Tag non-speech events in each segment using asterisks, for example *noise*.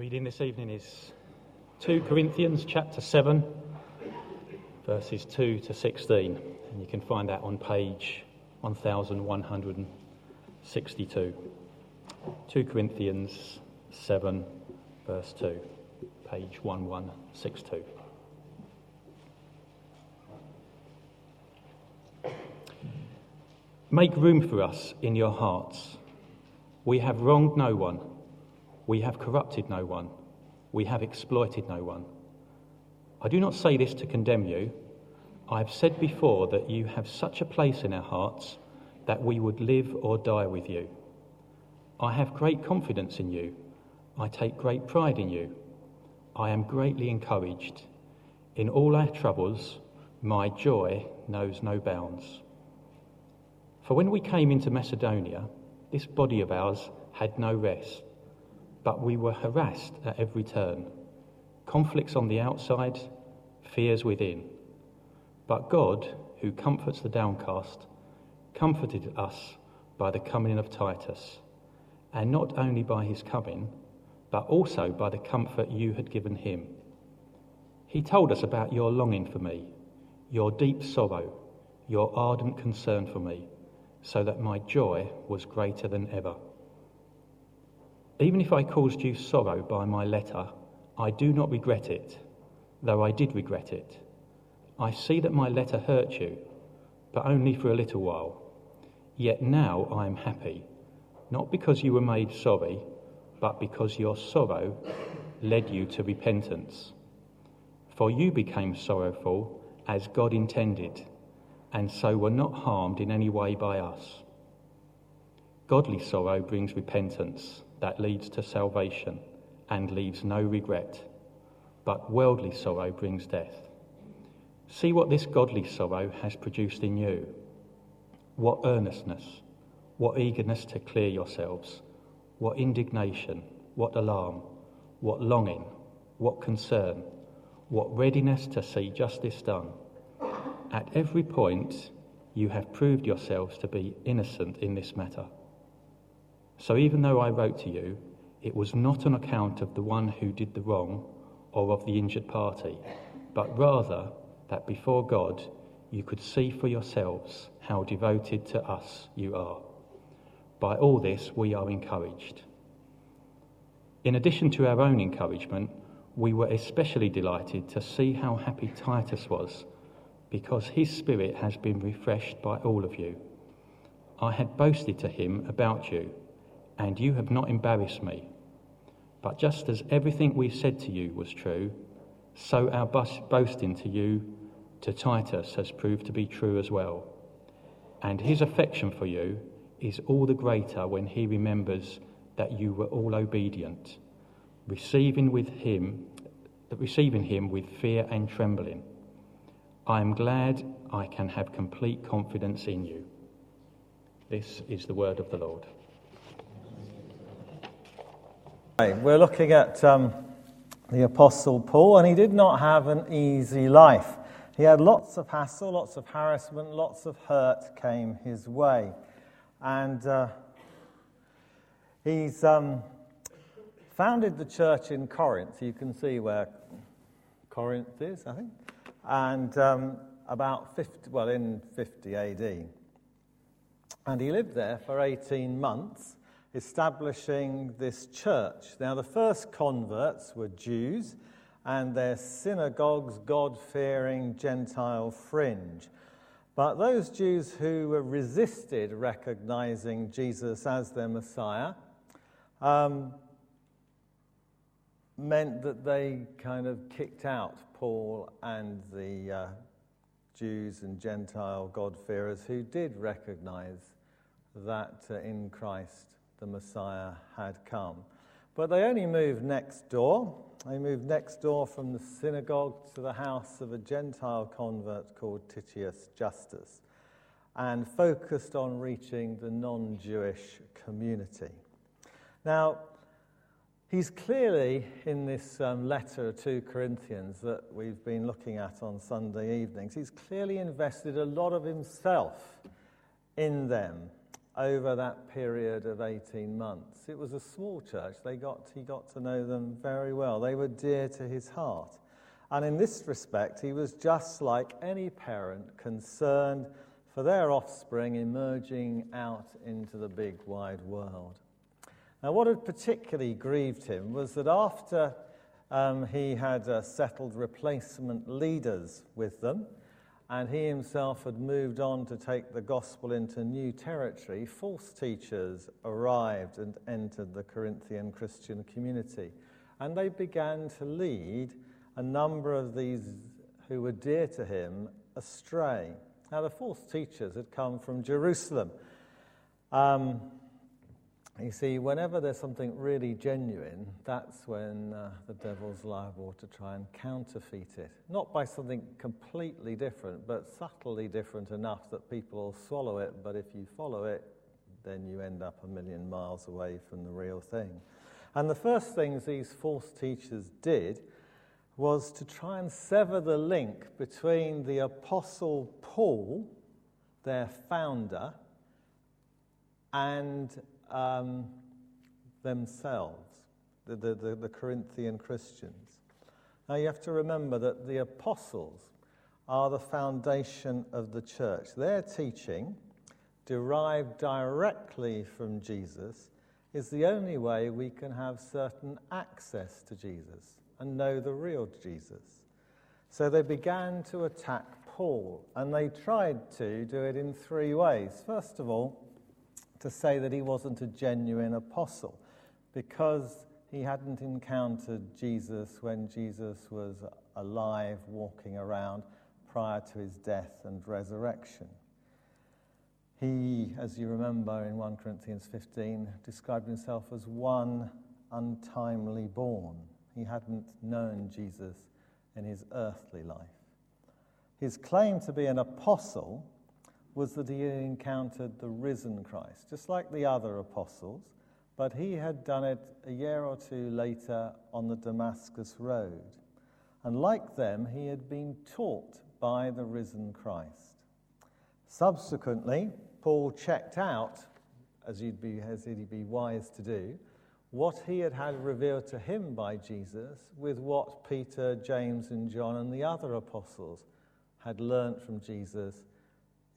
reading this evening is 2 Corinthians chapter 7, verses 2 to 16. And you can find that on page 1162. 2 Corinthians 7, verse 2, page 1162. Make room for us in your hearts. We have wronged no one. We have corrupted no one. We have exploited no one. I do not say this to condemn you. I have said before that you have such a place in our hearts that we would live or die with you. I have great confidence in you. I take great pride in you. I am greatly encouraged. In all our troubles, my joy knows no bounds. For when we came into Macedonia, this body of ours had no rest, but we were harassed at every turn. Conflicts on the outside, fears within. But God, who comforts the downcast, comforted us by the coming of Titus, and not only by his coming, but also by the comfort you had given him. He told us about your longing for me, your deep sorrow, your ardent concern for me so that my joy was greater than ever. Even if I caused you sorrow by my letter, I do not regret it, though I did regret it. I see that my letter hurt you, but only for a little while. Yet now I am happy, not because you were made sorry, but because your sorrow led you to repentance. For you became sorrowful as God intended and so were not harmed in any way by us. Godly sorrow brings repentance that leads to salvation and leaves no regret, but worldly sorrow brings death. See what this godly sorrow has produced in you. What earnestness, what eagerness to clear yourselves, what indignation, what alarm, what longing, what concern, what readiness to see justice done at every point, you have proved yourselves to be innocent in this matter. So even though I wrote to you, it was not on account of the one who did the wrong or of the injured party, but rather that before God you could see for yourselves how devoted to us you are. By all this, we are encouraged. In addition to our own encouragement, we were especially delighted to see how happy Titus was because his spirit has been refreshed by all of you. I had boasted to him about you, and you have not embarrassed me. But just as everything we said to you was true, so our boasting to you, to Titus, has proved to be true as well. And his affection for you is all the greater when he remembers that you were all obedient, receiving with him, receiving him with fear and trembling. I am glad I can have complete confidence in you. This is the word of the Lord. We're looking at um, the Apostle Paul, and he did not have an easy life. He had lots of hassle, lots of harassment, lots of hurt came his way. And uh, he's um, founded the church in Corinth. You can see where Corinth is, I think and um, about 50, well, in 50 AD. And he lived there for 18 months, establishing this church. Now, the first converts were Jews, and their synagogues, God fearing Gentile fringe. But those Jews who resisted recognizing Jesus as their Messiah um, meant that they kind of kicked out Paul and the uh, Jews and Gentile God-fearers who did recognize that uh, in Christ the Messiah had come. But they only moved next door. They moved next door from the synagogue to the house of a Gentile convert called Titius Justus and focused on reaching the non Jewish community. Now, He's clearly, in this um, letter to Corinthians that we've been looking at on Sunday evenings, he's clearly invested a lot of himself in them. Over that period of 18 months. It was a small church. They got, he got to know them very well. They were dear to his heart. And in this respect, he was just like any parent concerned for their offspring emerging out into the big wide world. Now, what had particularly grieved him was that after um, he had uh, settled replacement leaders with them, and he himself had moved on to take the gospel into new territory, false teachers arrived and entered the Corinthian Christian community. And they began to lead a number of these who were dear to him astray. Now, the false teachers had come from Jerusalem. Um, you see, whenever there's something really genuine, that's when uh, the devil's liable to try and counterfeit it. Not by something completely different, but subtly different enough that people will swallow it, but if you follow it, then you end up a million miles away from the real thing. And the first things these false teachers did was to try and sever the link between the Apostle Paul, their founder, and um, themselves, the, the, the, the Corinthian Christians. Now you have to remember that the apostles are the foundation of the church. Their teaching, derived directly from Jesus, is the only way we can have certain access to Jesus and know the real Jesus. So they began to attack Paul, and they tried to do it in three ways. First of all, to say that he wasn't a genuine apostle because he hadn't encountered Jesus when Jesus was alive, walking around prior to his death and resurrection. He, as you remember in 1 Corinthians 15, described himself as one untimely born. He hadn't known Jesus in his earthly life. His claim to be an apostle was that he encountered the risen Christ, just like the other apostles, but he had done it a year or two later on the Damascus Road. And like them, he had been taught by the risen Christ. Subsequently, Paul checked out, as he'd be, as he'd be wise to do, what he had had revealed to him by Jesus with what Peter, James, and John and the other apostles had learnt from Jesus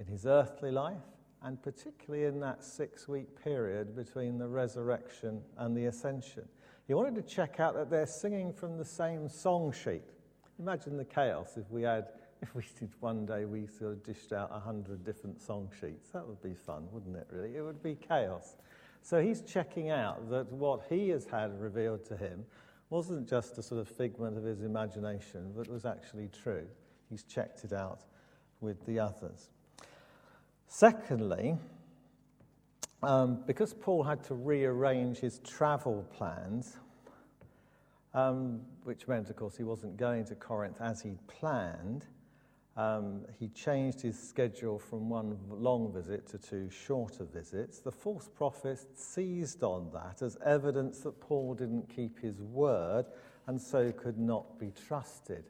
in his earthly life, and particularly in that six week period between the resurrection and the ascension. He wanted to check out that they're singing from the same song sheet. Imagine the chaos if we had, *laughs* if we did one day we sort of dished out a hundred different song sheets. That would be fun, wouldn't it, really? It would be chaos. So he's checking out that what he has had revealed to him wasn't just a sort of figment of his imagination, but was actually true. He's checked it out with the others. Secondly, um, because Paul had to rearrange his travel plans, um, which meant, of course, he wasn't going to Corinth as he'd planned, um, he changed his schedule from one long visit to two shorter visits. The false prophets seized on that as evidence that Paul didn't keep his word and so could not be trusted.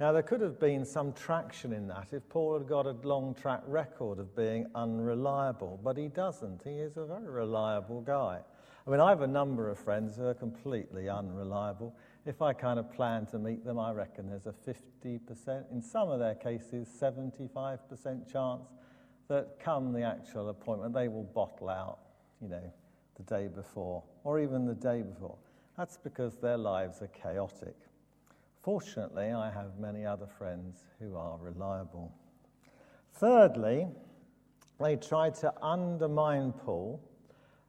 Now, there could have been some traction in that if Paul had got a long track record of being unreliable, but he doesn't. He is a very reliable guy. I mean, I have a number of friends who are completely unreliable. If I kind of plan to meet them, I reckon there's a 50%, in some of their cases, 75% chance that come the actual appointment, they will bottle out, you know, the day before or even the day before. That's because their lives are chaotic. Fortunately, I have many other friends who are reliable. Thirdly, they tried to undermine Paul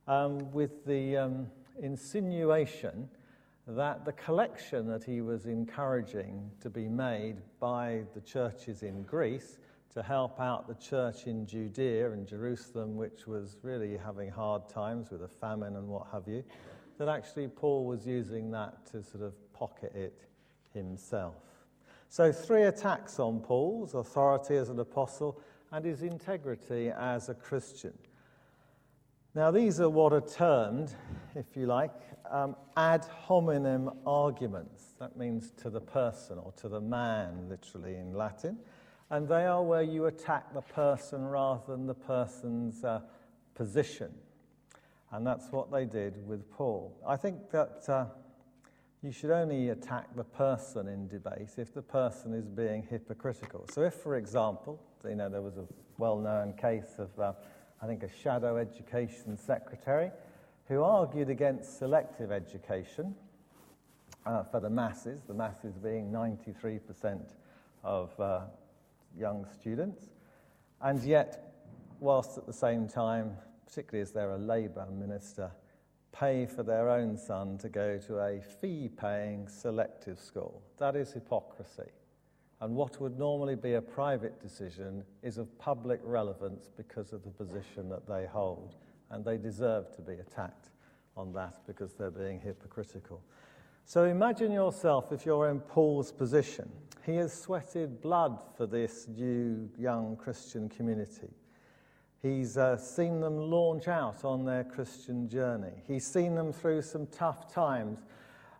um, with the um, insinuation that the collection that he was encouraging to be made by the churches in Greece to help out the church in Judea and Jerusalem, which was really having hard times with a famine and what have you, that actually Paul was using that to sort of pocket it himself. So, three attacks on Paul's authority as an apostle and his integrity as a Christian. Now, these are what are termed, if you like, um, ad hominem arguments. That means to the person or to the man, literally in Latin. And they are where you attack the person rather than the person's uh, position. And that's what they did with Paul. I think that uh, you should only attack the person in debate if the person is being hypocritical. So, if, for example, you know, there was a well known case of, uh, I think, a shadow education secretary who argued against selective education uh, for the masses, the masses being 93% of uh, young students, and yet, whilst at the same time, particularly as they're a Labour minister, pay for their own son to go to a fee paying selective school. That is hypocrisy. And what would normally be a private decision is of public relevance because of the position that they hold. And they deserve to be attacked on that because they're being hypocritical. So imagine yourself if you're in Paul's position. He has sweated blood for this new young Christian community. He's uh, seen them launch out on their Christian journey. He's seen them through some tough times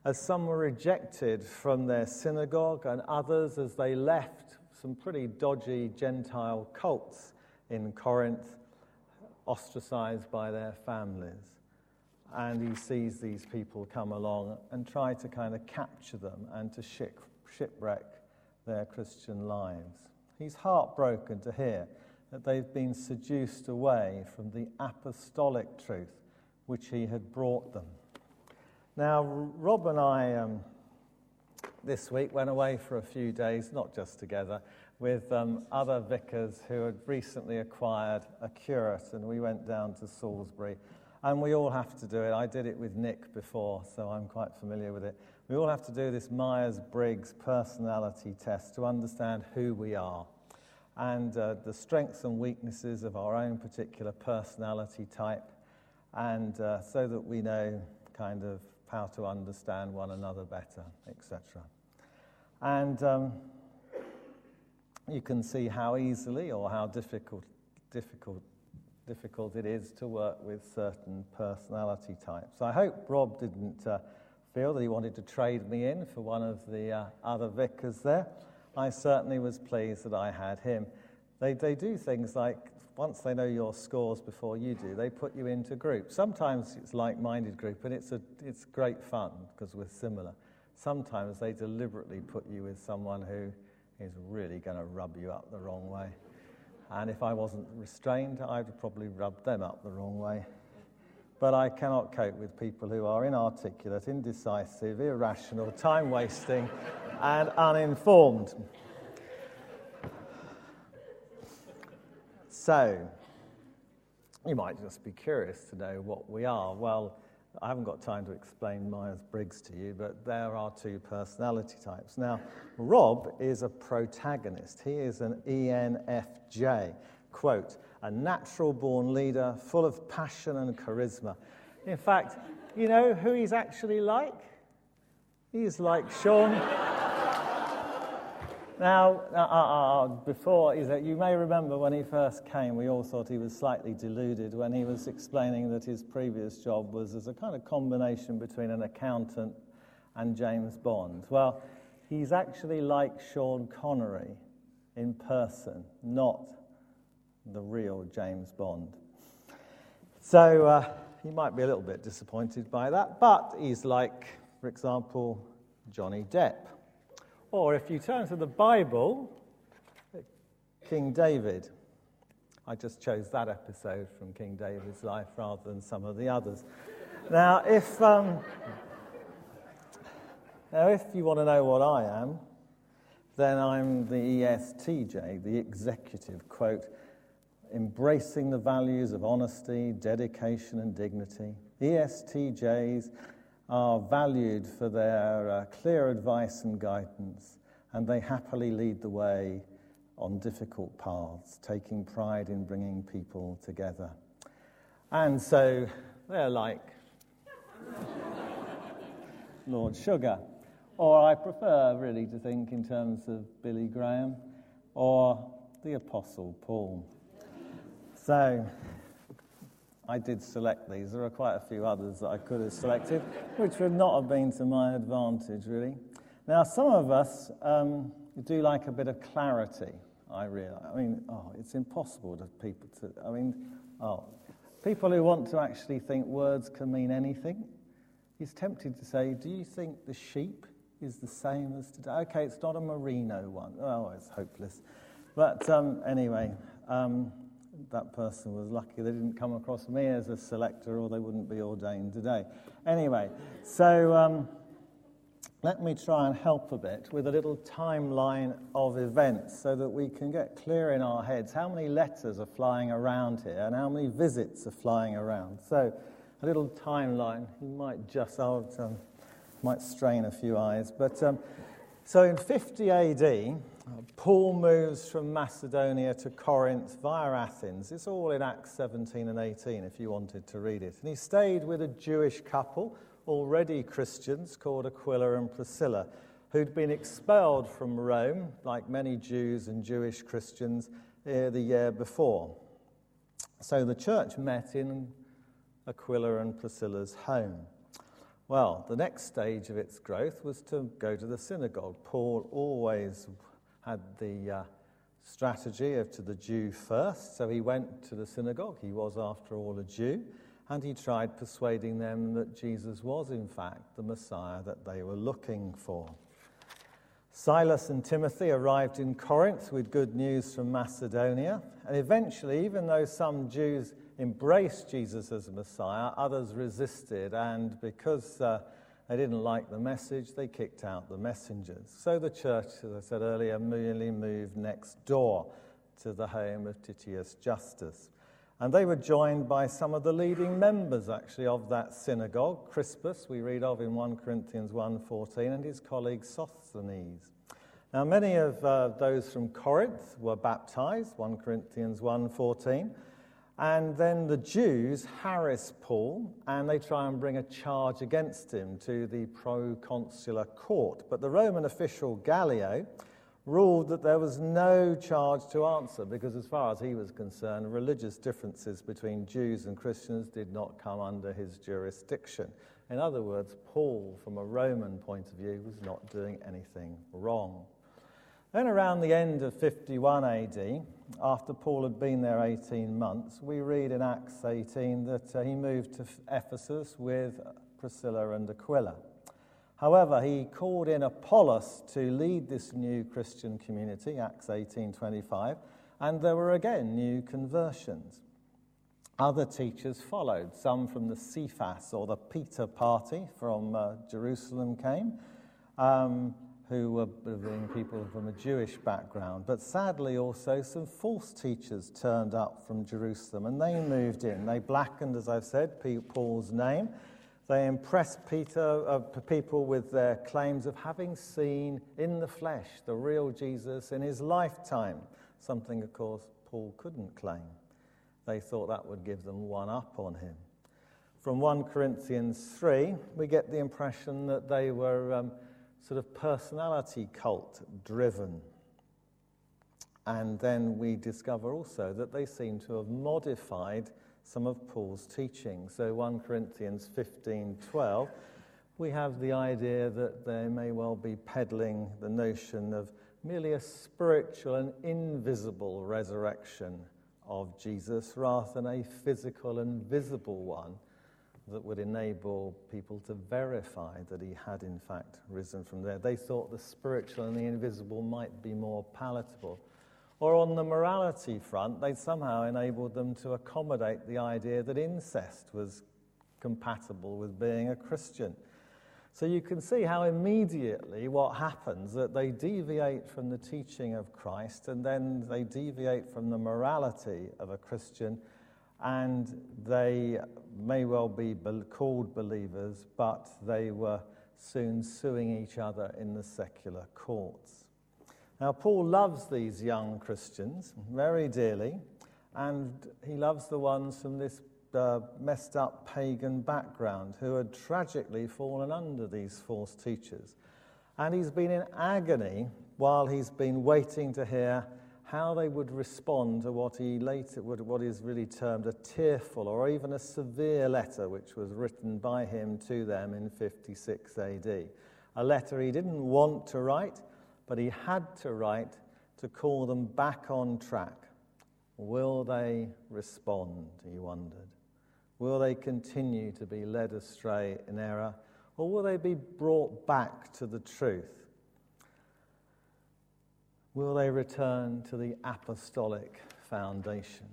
as some were rejected from their synagogue and others as they left some pretty dodgy Gentile cults in Corinth, ostracized by their families. And he sees these people come along and try to kind of capture them and to shipwreck their Christian lives. He's heartbroken to hear that they've been seduced away from the apostolic truth which he had brought them. Now, Rob and I um, this week went away for a few days, not just together, with um, other vicars who had recently acquired a curate, and we went down to Salisbury. And we all have to do it. I did it with Nick before, so I'm quite familiar with it. We all have to do this Myers Briggs personality test to understand who we are and uh, the strengths and weaknesses of our own particular personality type, and uh, so that we know kind of how to understand one another better, etc. And um, you can see how easily or how difficult, difficult, difficult it is to work with certain personality types. I hope Rob didn't uh, feel that he wanted to trade me in for one of the uh, other vicars there. I certainly was pleased that I had him. They, they do things like, once they know your scores before you do, they put you into groups. Sometimes it's like minded group, and it's, a, it's great fun because we're similar. Sometimes they deliberately put you with someone who is really going to rub you up the wrong way. And if I wasn't restrained, I'd probably rub them up the wrong way. But I cannot cope with people who are inarticulate, indecisive, irrational, time wasting, and uninformed. So, you might just be curious to know what we are. Well, I haven't got time to explain Myers Briggs to you, but there are two personality types. Now, Rob is a protagonist. He is an ENFJ. Quote, a natural born leader full of passion and charisma. In fact, you know who he's actually like? He's like Sean. Now, uh, uh, uh, before, you may remember when he first came, we all thought he was slightly deluded when he was explaining that his previous job was as a kind of combination between an accountant and James Bond. Well, he's actually like Sean Connery in person, not the real James Bond. So uh, he might be a little bit disappointed by that, but he's like, for example, Johnny Depp. Or if you turn to the Bible, King David. I just chose that episode from King David's life rather than some of the others. Now, if, um, now, if you want to know what I am, then I'm the ESTJ, the executive, quote, embracing the values of honesty, dedication, and dignity. ESTJs are valued for their uh, clear advice and guidance, and they happily lead the way on difficult paths, taking pride in bringing people together. And so they're like *laughs* Lord Sugar. Or I prefer really to think in terms of Billy Graham or the Apostle Paul. So I did select these. There are quite a few others that I could have selected, which would not have been to my advantage, really. Now, some of us um, do like a bit of clarity, I realize. I mean, oh, it's impossible to people to, I mean, oh, People who want to actually think words can mean anything. He's tempted to say, Do you think the sheep is the same as today? Okay, it's not a merino one. Oh, it's hopeless. But um, anyway, um, that person was lucky they didn't come across me as a selector or they wouldn't be ordained today. Anyway, so um, let me try and help a bit with a little timeline of events so that we can get clear in our heads how many letters are flying around here and how many visits are flying around. So, a little timeline. You might just, I'll, um, might strain a few eyes, but um, so in 50 AD, Paul moves from Macedonia to Corinth via Athens. It's all in Acts 17 and 18 if you wanted to read it. And he stayed with a Jewish couple, already Christians, called Aquila and Priscilla, who'd been expelled from Rome, like many Jews and Jewish Christians, uh, the year before. So the church met in Aquila and Priscilla's home. Well, the next stage of its growth was to go to the synagogue. Paul always had the uh, strategy of to the Jew first, so he went to the synagogue. He was, after all, a Jew, and he tried persuading them that Jesus was, in fact, the Messiah that they were looking for. Silas and Timothy arrived in Corinth with good news from Macedonia, and eventually, even though some Jews embraced Jesus as Messiah, others resisted, and because uh, they didn't like the message, they kicked out the messengers. So the church, as I said earlier, merely moved next door to the home of Titius Justus. And they were joined by some of the leading members, actually, of that synagogue. Crispus, we read of in 1 Corinthians 1.14, and his colleague Sosthenes. Now, many of uh, those from Corinth were baptized, 1 Corinthians 1.14. And then the Jews harass Paul and they try and bring a charge against him to the proconsular court. But the Roman official Gallio ruled that there was no charge to answer because, as far as he was concerned, religious differences between Jews and Christians did not come under his jurisdiction. In other words, Paul, from a Roman point of view, was not doing anything wrong. Then, around the end of 51 AD, after Paul had been there 18 months, we read in Acts 18 that uh, he moved to Ephesus with Priscilla and Aquila. However, he called in Apollos to lead this new Christian community, Acts 18:25, and there were again new conversions. Other teachers followed. Some from the Cephas or the Peter party from uh, Jerusalem came. Um, who were being people from a Jewish background. But sadly, also, some false teachers turned up from Jerusalem and they moved in. They blackened, as I've said, Paul's name. They impressed Peter, uh, people with their claims of having seen in the flesh the real Jesus in his lifetime, something, of course, Paul couldn't claim. They thought that would give them one up on him. From 1 Corinthians 3, we get the impression that they were. Um, sort of personality cult driven. And then we discover also that they seem to have modified some of Paul's teaching. So 1 Corinthians 15 12, we have the idea that they may well be peddling the notion of merely a spiritual and invisible resurrection of Jesus rather than a physical and visible one that would enable people to verify that he had in fact risen from there. They thought the spiritual and the invisible might be more palatable. Or on the morality front, they somehow enabled them to accommodate the idea that incest was compatible with being a Christian. So you can see how immediately what happens that they deviate from the teaching of Christ and then they deviate from the morality of a Christian and they may well be called believers, but they were soon suing each other in the secular courts. Now, Paul loves these young Christians very dearly, and he loves the ones from this uh, messed up pagan background who had tragically fallen under these false teachers. And he's been in agony while he's been waiting to hear how they would respond to what he later would, what is really termed a tearful or even a severe letter, which was written by him to them in 56 AD. A letter he didn't want to write, but he had to write to call them back on track. Will they respond? He wondered. Will they continue to be led astray in error, or will they be brought back to the truth? Will they return to the apostolic foundation?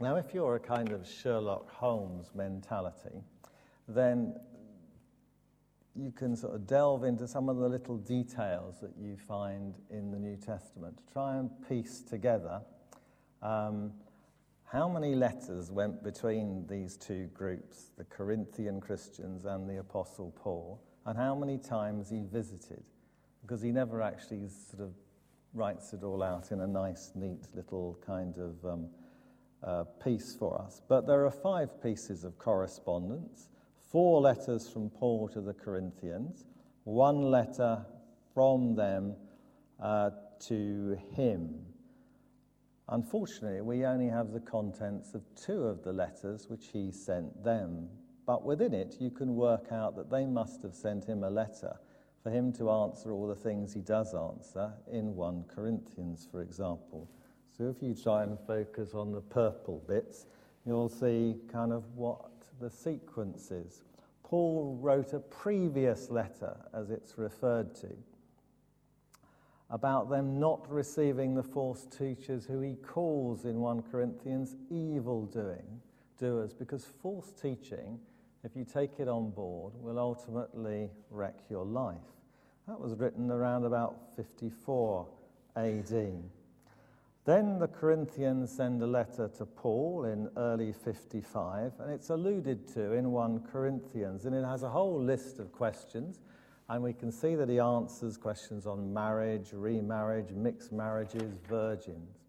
Now, if you're a kind of Sherlock Holmes mentality, then you can sort of delve into some of the little details that you find in the New Testament to try and piece together um, how many letters went between these two groups, the Corinthian Christians and the Apostle Paul, and how many times he visited, because he never actually sort of writes it all out in a nice, neat little kind of um, uh, piece for us. But there are five pieces of correspondence four letters from Paul to the Corinthians, one letter from them uh, to him. Unfortunately, we only have the contents of two of the letters which he sent them. But within it, you can work out that they must have sent him a letter for him to answer all the things he does answer in 1 Corinthians, for example. So if you try and focus on the purple bits, you'll see kind of what the sequence is. Paul wrote a previous letter, as it's referred to, about them not receiving the false teachers who he calls in 1 Corinthians evil doing doers, because false teaching, if you take it on board, will ultimately wreck your life. That was written around about 54 AD. Then the Corinthians send a letter to Paul in early 55, and it's alluded to in 1 Corinthians, and it has a whole list of questions. And we can see that he answers questions on marriage, remarriage, mixed marriages, virgins.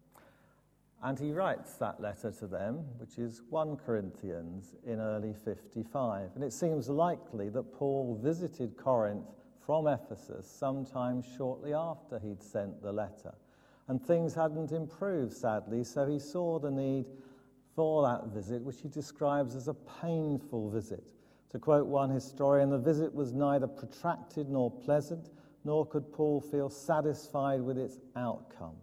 And he writes that letter to them, which is 1 Corinthians in early 55. And it seems likely that Paul visited Corinth from Ephesus sometime shortly after he'd sent the letter. And things hadn't improved, sadly, so he saw the need for that visit, which he describes as a painful visit. To quote one historian, the visit was neither protracted nor pleasant, nor could Paul feel satisfied with its outcome.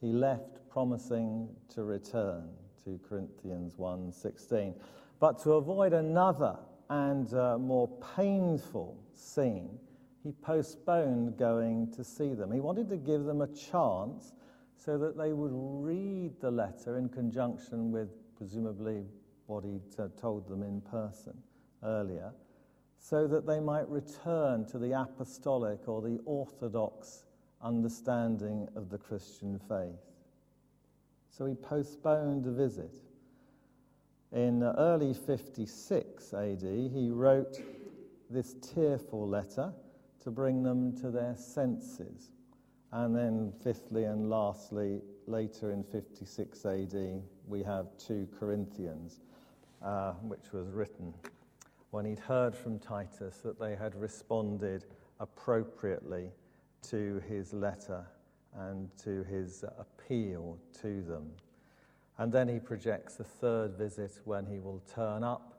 He left promising to return to Corinthians 1:16. But to avoid another and uh, more painful scene, he postponed going to see them. He wanted to give them a chance so that they would read the letter in conjunction with presumably what he'd uh, told them in person earlier, so that they might return to the apostolic or the orthodox understanding of the Christian faith. So he postponed the visit. In early 56 AD, he wrote this tearful letter to bring them to their senses. And then, fifthly and lastly, later in 56 AD, we have 2 Corinthians, uh, which was written when he'd heard from Titus that they had responded appropriately to his letter and to his appeal to them. And then he projects a third visit when he will turn up.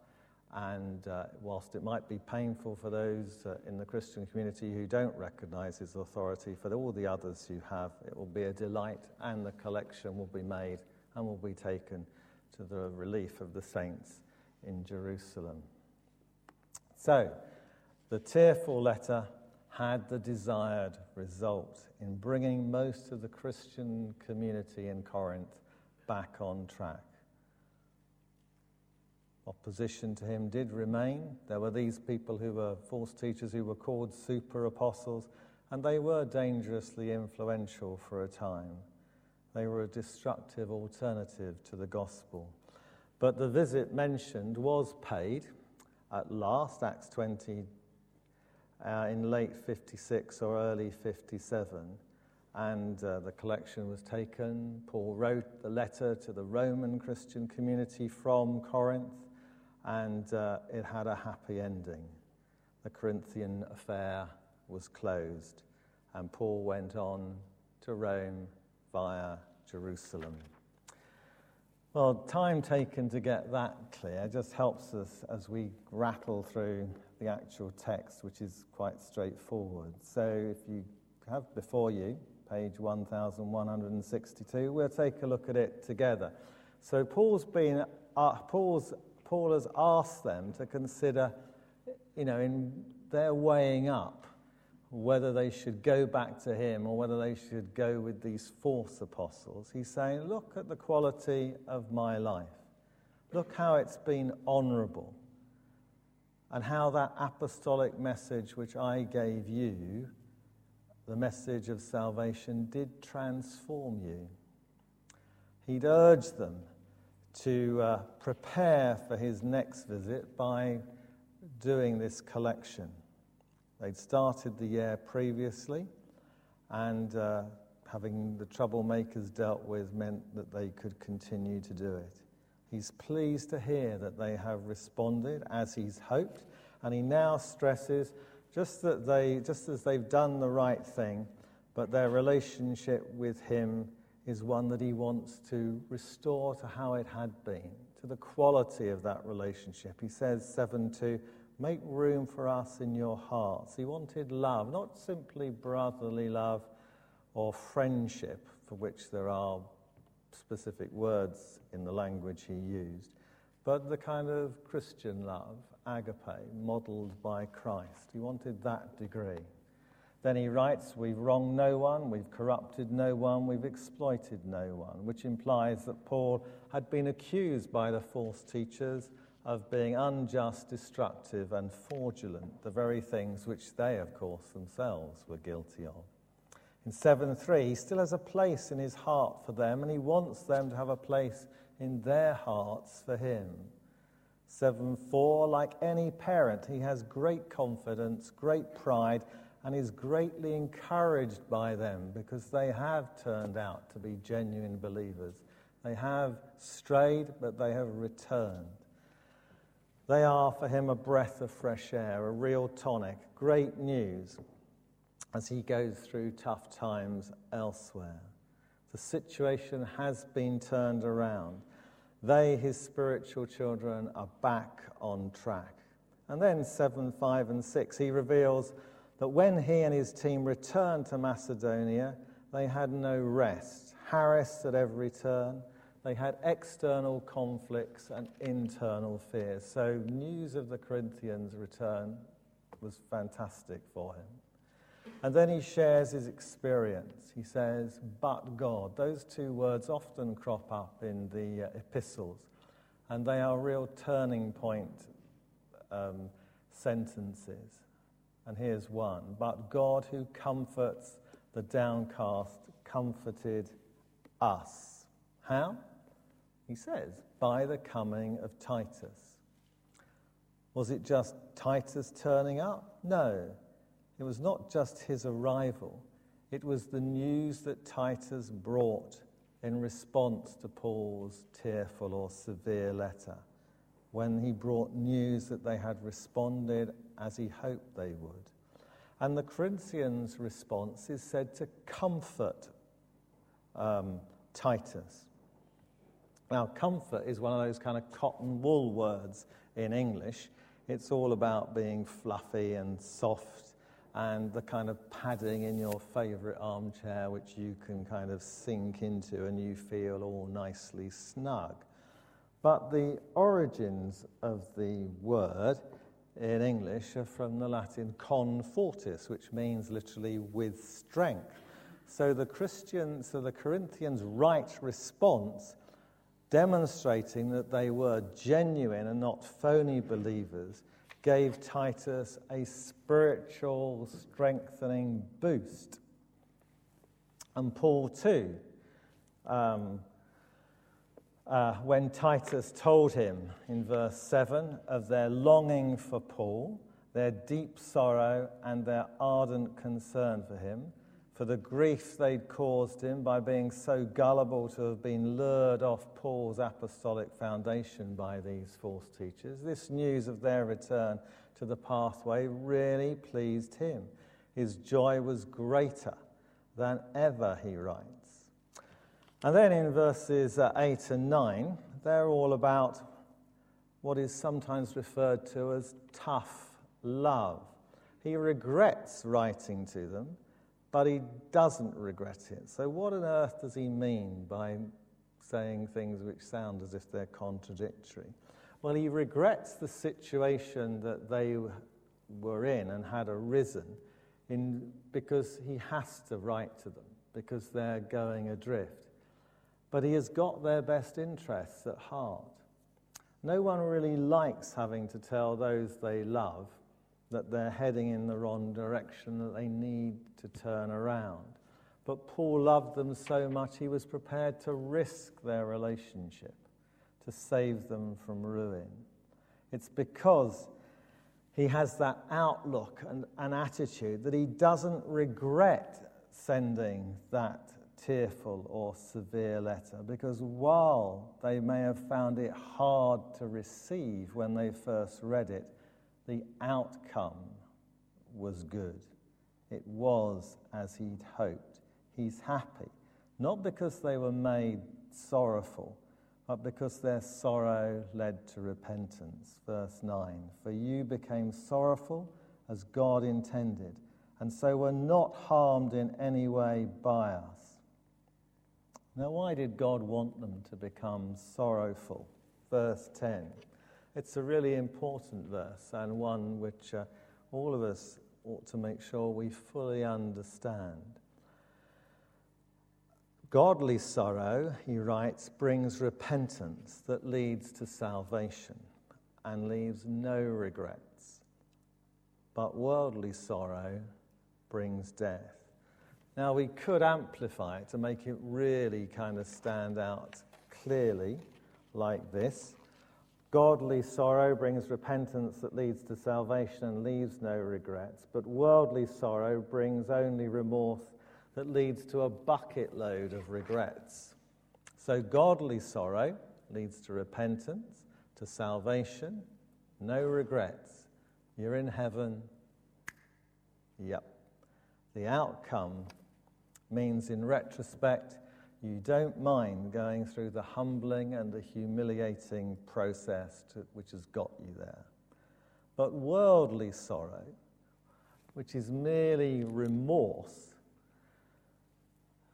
And uh, whilst it might be painful for those uh, in the Christian community who don't recognize his authority, for all the others who have, it will be a delight, and the collection will be made and will be taken to the relief of the saints in Jerusalem. So, the tearful letter had the desired result in bringing most of the Christian community in Corinth back on track. Opposition to him did remain. There were these people who were false teachers who were called super apostles, and they were dangerously influential for a time. They were a destructive alternative to the gospel. But the visit mentioned was paid at last, Acts 20, uh, in late 56 or early 57. And uh, the collection was taken. Paul wrote the letter to the Roman Christian community from Corinth, and uh, it had a happy ending. The Corinthian affair was closed, and Paul went on to Rome via Jerusalem. Well, time taken to get that clear just helps us as we rattle through the actual text, which is quite straightforward. So if you have before you page 1162, we'll take a look at it together. So Paul's been uh, Paul's, Paul has asked them to consider, you know, in their weighing up whether they should go back to him or whether they should go with these false apostles. He's saying, Look at the quality of my life. Look how it's been honorable. And how that apostolic message which I gave you, the message of salvation, did transform you. He'd urged them to uh, prepare for his next visit by doing this collection. They'd started the year previously, and uh, having the troublemakers dealt with meant that they could continue to do it. He's pleased to hear that they have responded as he's hoped, and he now stresses just that they, just as they've done the right thing, but their relationship with him is one that he wants to restore to how it had been, to the quality of that relationship. He says, 7 2, make room for us in your hearts. He wanted love, not simply brotherly love or friendship, for which there are specific words in the language he used, but the kind of Christian love, agape, modeled by Christ. He wanted that degree. Then he writes, We've wronged no one, we've corrupted no one, we've exploited no one, which implies that Paul had been accused by the false teachers of being unjust, destructive, and fraudulent, the very things which they, of course, themselves were guilty of. In 7 3, he still has a place in his heart for them, and he wants them to have a place in their hearts for him. 7 4, like any parent, he has great confidence, great pride, and is greatly encouraged by them because they have turned out to be genuine believers. They have strayed, but they have returned. They are for him a breath of fresh air, a real tonic, great news as he goes through tough times elsewhere. The situation has been turned around. They, his spiritual children, are back on track. And then 7, 5, and 6, he reveals that when he and his team returned to Macedonia, they had no rest, harassed at every turn. They had external conflicts and internal fears. So, news of the Corinthians' return was fantastic for him. And then he shares his experience. He says, but God. Those two words often crop up in the uh, epistles, and they are real turning point um, sentences. And here's one But God, who comforts the downcast, comforted us. How? He says, by the coming of Titus. Was it just Titus turning up? No. It was not just his arrival, it was the news that Titus brought in response to Paul's tearful or severe letter, when he brought news that they had responded as he hoped they would. And the Corinthians' response is said to comfort um, Titus. Now, comfort is one of those kind of cotton wool words in English. It's all about being fluffy and soft and the kind of padding in your favorite armchair, which you can kind of sink into and you feel all nicely snug. But the origins of the word in English are from the Latin con fortis, which means literally with strength. So the Christians, so the Corinthians' right response demonstrating that they were genuine and not phony believers, gave Titus a spiritual strengthening boost. And Paul, too, um, uh, when Titus told him in verse 7 of their longing for Paul, their deep sorrow, and their ardent concern for him, for the grief they'd caused him by being so gullible to have been lured off Paul's apostolic foundation by these false teachers. This news of their return to the pathway really pleased him. His joy was greater than ever, he writes. And then in verses uh, 8 and 9, they're all about what is sometimes referred to as tough love. He regrets writing to them but he doesn't regret it. So, what on earth does he mean by saying things which sound as if they're contradictory. Well, he regrets the situation that they were in and had arisen in, because he has to write to them, because they're going adrift. But he has got their best interests at heart. No one really likes having to tell those they love that they're heading in the wrong direction, that they need to turn around. But Paul loved them so much he was prepared to risk their relationship to save them from ruin. It's because he has that outlook and an attitude that he doesn't regret sending that tearful or severe letter because while they may have found it hard to receive when they first read it, the outcome was good. It was as he'd hoped. He's happy, not because they were made sorrowful, but because their sorrow led to repentance. Verse 9 For you became sorrowful as God intended, and so were not harmed in any way by us. Now, why did God want them to become sorrowful? Verse 10. It's a really important verse and one which uh, all of us ought to make sure we fully understand. Godly sorrow, he writes, brings repentance that leads to salvation and leaves no regrets. But worldly sorrow brings death. Now, we could amplify it to make it really kind of stand out clearly like this. Godly sorrow brings repentance that leads to salvation and leaves no regrets, but worldly sorrow brings only remorse that leads to a bucket load of regrets. So, godly sorrow leads to repentance, to salvation, no regrets. You're in heaven. Yep. The outcome means, in retrospect, you don't mind going through the humbling and the humiliating process to, which has got you there. But worldly sorrow, which is merely remorse,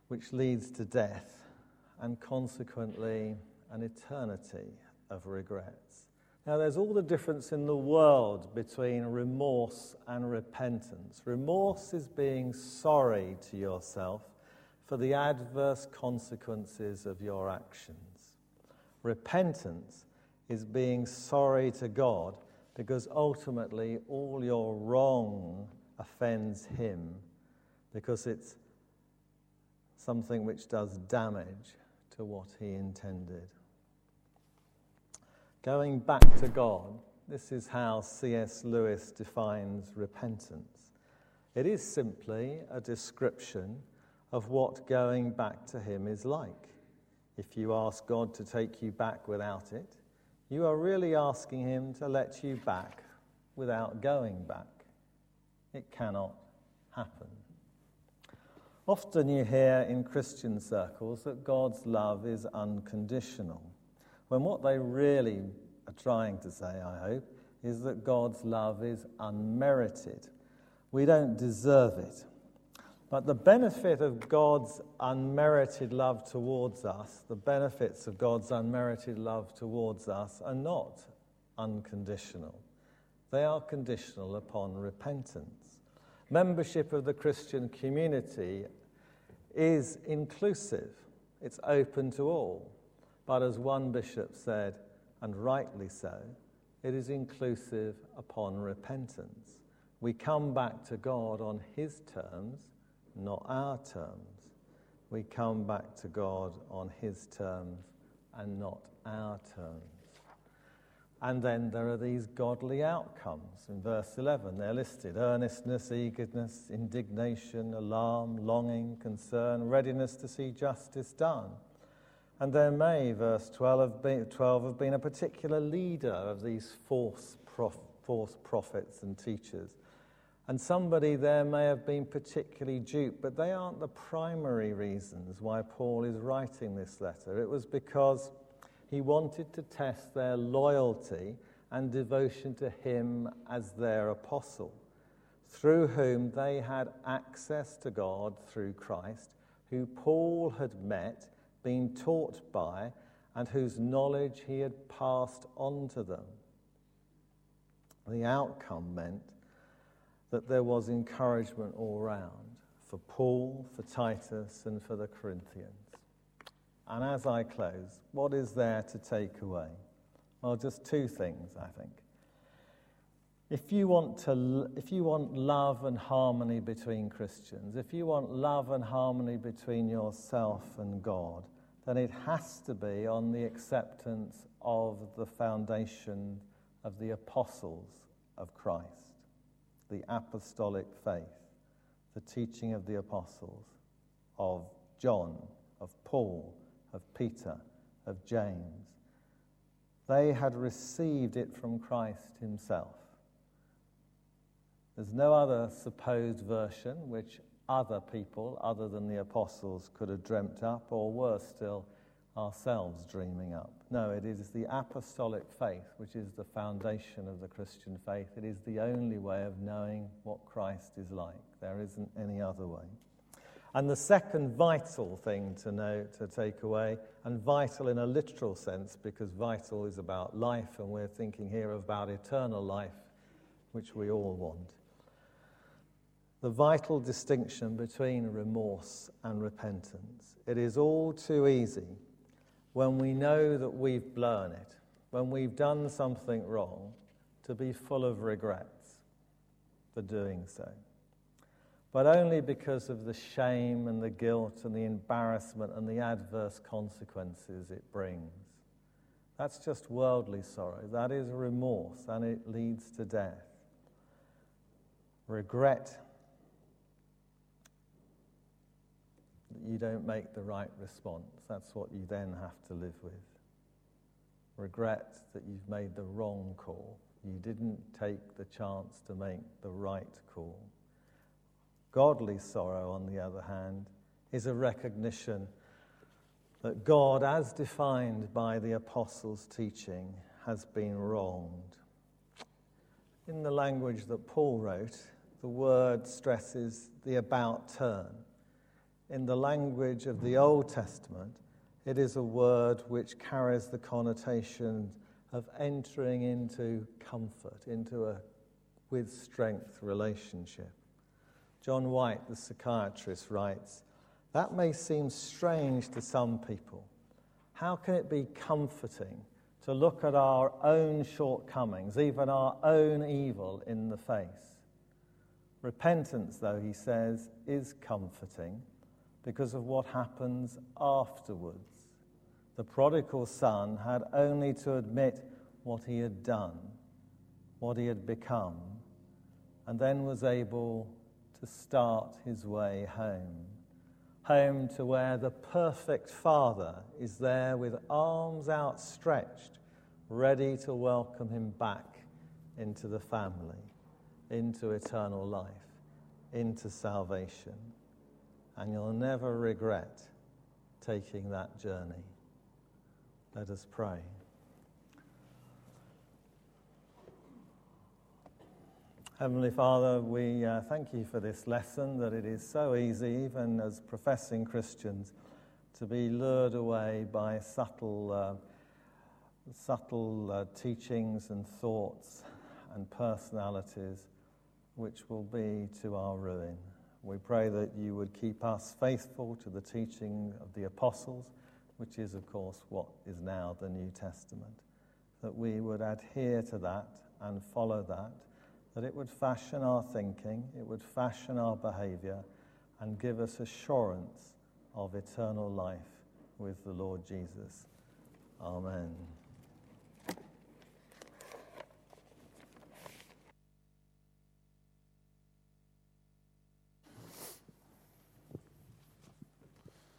which leads to death and consequently an eternity of regrets. Now, there's all the difference in the world between remorse and repentance. Remorse is being sorry to yourself for the adverse consequences of your actions. Repentance is being sorry to God because ultimately all your wrong offends Him because it's something which does damage to what he intended. Going back to God, this is how C.S. Lewis defines repentance. It is simply a description of what going back to Him is like. If you ask God to take you back without it, you are really asking Him to let you back without going back. It cannot happen. Often you hear in Christian circles that God's love is unconditional, when what they really are trying to say, I hope, is that God's love is unmerited. We don't deserve it. But the benefit of God's unmerited love towards us, the benefits of God's unmerited love towards us, are not unconditional. They are conditional upon repentance. Membership of the Christian community is inclusive, it's open to all. But as one bishop said, and rightly so, it is inclusive upon repentance. We come back to God on His terms, not our terms. We come back to God on His terms and not our terms. And then there are these godly outcomes. In verse 11, they're listed earnestness, eagerness, indignation, alarm, longing, concern, readiness to see justice done. And there may, verse 12, have been, 12, have been a particular leader of these false, prof, false prophets and teachers. And somebody there may have been particularly duped, but they aren't the primary reasons why Paul is writing this letter. It was because he wanted to test their loyalty and devotion to him as their apostle, through whom they had access to God through Christ, who Paul had met, been taught by, and whose knowledge he had passed on to them. The outcome meant that there was encouragement all round for Paul, for Titus, and for the Corinthians. And as I close, what is there to take away? Well, just two things, I think. If you, want to, if you want love and harmony between Christians, if you want love and harmony between yourself and God, then it has to be on the acceptance of the foundation of the apostles of Christ, the apostolic faith, the teaching of the apostles, of John, of Paul, of Peter, of James. They had received it from Christ himself. There's no other supposed version which other people, other than the apostles, could have dreamt up, or worse still, ourselves dreaming up. No, it is the apostolic faith which is the foundation of the Christian faith. It is the only way of knowing what Christ is like. There isn't any other way. And the second vital thing to know, to take away, and vital in a literal sense, because vital is about life, and we're thinking here about eternal life, which we all want. The vital distinction between remorse and repentance. It is all too easy when we know that we've blown it, when we've done something wrong, to be full of regrets for doing so but only because of the shame and the guilt and the embarrassment and the adverse consequences it brings. That's just worldly sorrow. That is remorse, and it leads to death. Regret you don't make the right response. That's what you then have to live with. Regret that you've made the wrong call. You didn't take the chance to make the right call. Godly sorrow, on the other hand, is a recognition that God, as defined by the apostles' teaching, has been wronged. In the language that Paul wrote, the word stresses the about turn. In the language of the Old Testament, it is a word which carries the connotation of entering into comfort, into a with strength relationship. John White, the psychiatrist, writes That may seem strange to some people. How can it be comforting to look at our own shortcomings, even our own evil, in the face? Repentance, though, he says, is comforting because of what happens afterwards. The prodigal son had only to admit what he had done, what he had become, and then was able to start his way home. Home to where the perfect Father is there with arms outstretched, ready to welcome him back into the family, into eternal life, into salvation. And you'll never regret taking that journey. Let us pray. Heavenly Father, we uh, thank you for this lesson that it is so easy, even as professing Christians, to be lured away by subtle, uh, subtle uh, teachings and thoughts and personalities which will be to our ruin. We pray that you would keep us faithful to the teaching of the apostles, which is, of course, what is now the New Testament, that we would adhere to that and follow that that it would fashion our thinking, it would fashion our behavior, and give us assurance of eternal life with the Lord Jesus. Amen.